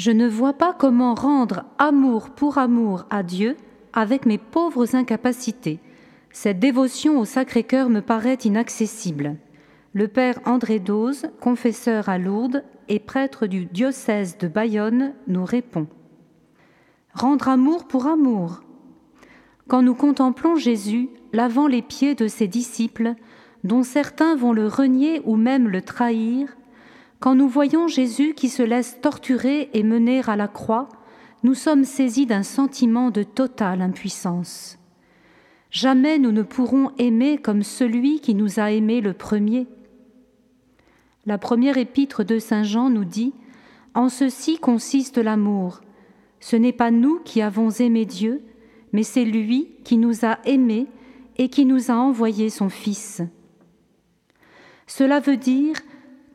Je ne vois pas comment rendre amour pour amour à Dieu avec mes pauvres incapacités. Cette dévotion au Sacré-Cœur me paraît inaccessible. Le Père André Dose, confesseur à Lourdes et prêtre du diocèse de Bayonne, nous répond. Rendre amour pour amour. Quand nous contemplons Jésus lavant les pieds de ses disciples, dont certains vont le renier ou même le trahir, quand nous voyons Jésus qui se laisse torturer et mener à la croix, nous sommes saisis d'un sentiment de totale impuissance. Jamais nous ne pourrons aimer comme celui qui nous a aimés le premier. La première épître de Saint Jean nous dit En ceci consiste l'amour. Ce n'est pas nous qui avons aimé Dieu, mais c'est lui qui nous a aimés et qui nous a envoyé son Fils. Cela veut dire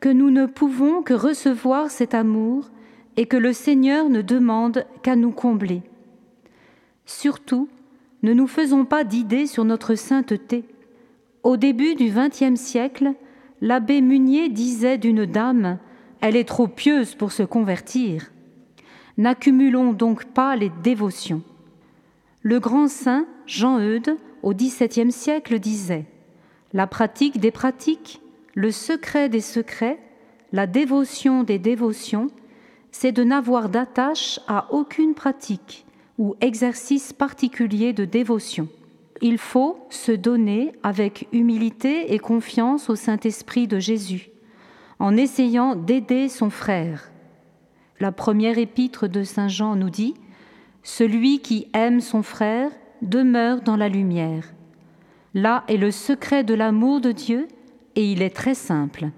que nous ne pouvons que recevoir cet amour et que le Seigneur ne demande qu'à nous combler. Surtout, ne nous faisons pas d'idées sur notre sainteté. Au début du XXe siècle, l'abbé Munier disait d'une dame Elle est trop pieuse pour se convertir. N'accumulons donc pas les dévotions. Le grand saint Jean Eudes, au XVIIe siècle, disait La pratique des pratiques, le secret des secrets, la dévotion des dévotions, c'est de n'avoir d'attache à aucune pratique ou exercice particulier de dévotion. Il faut se donner avec humilité et confiance au Saint-Esprit de Jésus, en essayant d'aider son frère. La première épître de Saint Jean nous dit Celui qui aime son frère demeure dans la lumière. Là est le secret de l'amour de Dieu et il est très simple.